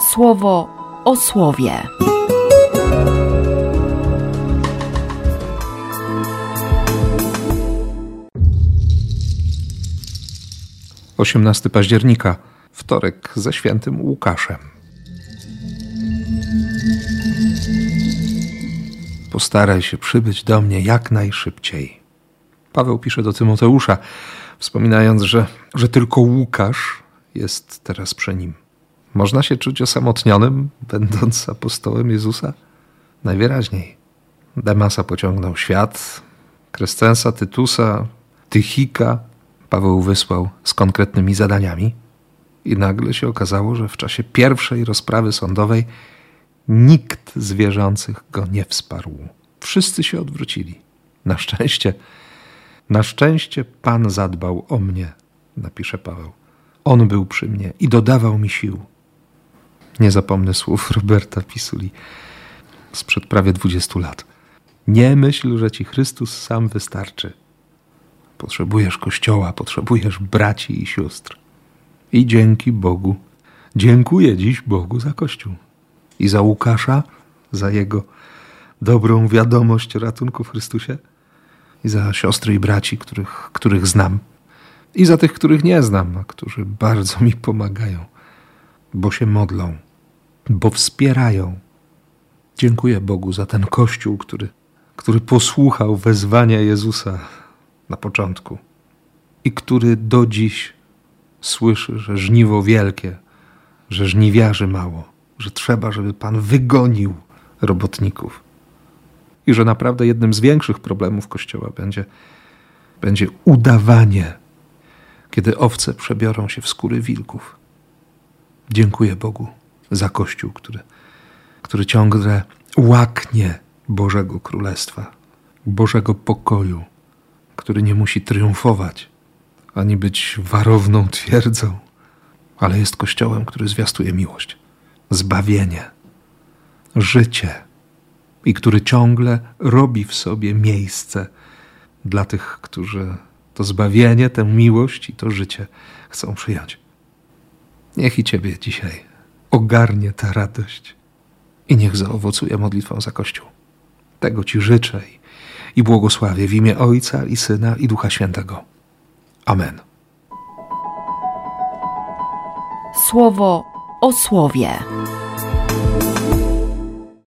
słowo o słowie. 18 października, wtorek ze świętym Łukaszem. Postaraj się przybyć do mnie jak najszybciej. Paweł pisze do Tymoteusza, wspominając, że, że tylko Łukasz jest teraz przy nim. Można się czuć osamotnionym, będąc apostołem Jezusa? Najwyraźniej. Demasa pociągnął świat, Krescensa, Tytusa, Tychika Paweł wysłał z konkretnymi zadaniami i nagle się okazało, że w czasie pierwszej rozprawy sądowej nikt z wierzących go nie wsparł. Wszyscy się odwrócili. Na szczęście, na szczęście Pan zadbał o mnie, napisze Paweł. On był przy mnie i dodawał mi sił. Nie zapomnę słów Roberta Pisuli sprzed prawie dwudziestu lat. Nie myśl, że ci Chrystus sam wystarczy. Potrzebujesz kościoła, potrzebujesz braci i sióstr. I dzięki Bogu, dziękuję dziś Bogu za kościół i za Łukasza, za jego dobrą wiadomość ratunku w Chrystusie, i za siostry i braci, których, których znam, i za tych, których nie znam, a którzy bardzo mi pomagają, bo się modlą, bo wspierają. Dziękuję Bogu za ten kościół, który, który posłuchał wezwania Jezusa na początku i który do dziś słyszy, że żniwo wielkie, że żniwiarzy mało, że trzeba, żeby Pan wygonił robotników i że naprawdę jednym z większych problemów Kościoła będzie, będzie udawanie, kiedy owce przebiorą się w skóry wilków. Dziękuję Bogu za Kościół, który, który ciągle łaknie Bożego Królestwa, Bożego pokoju który nie musi triumfować, ani być warowną twierdzą, ale jest kościołem, który zwiastuje miłość, zbawienie, życie i który ciągle robi w sobie miejsce dla tych, którzy to zbawienie, tę miłość i to życie chcą przyjąć. Niech i Ciebie dzisiaj ogarnie ta radość i niech zaowocuje modlitwą za Kościół. Tego Ci życzę i błogosławię w imię Ojca i Syna i Ducha Świętego. Amen. Słowo o słowie.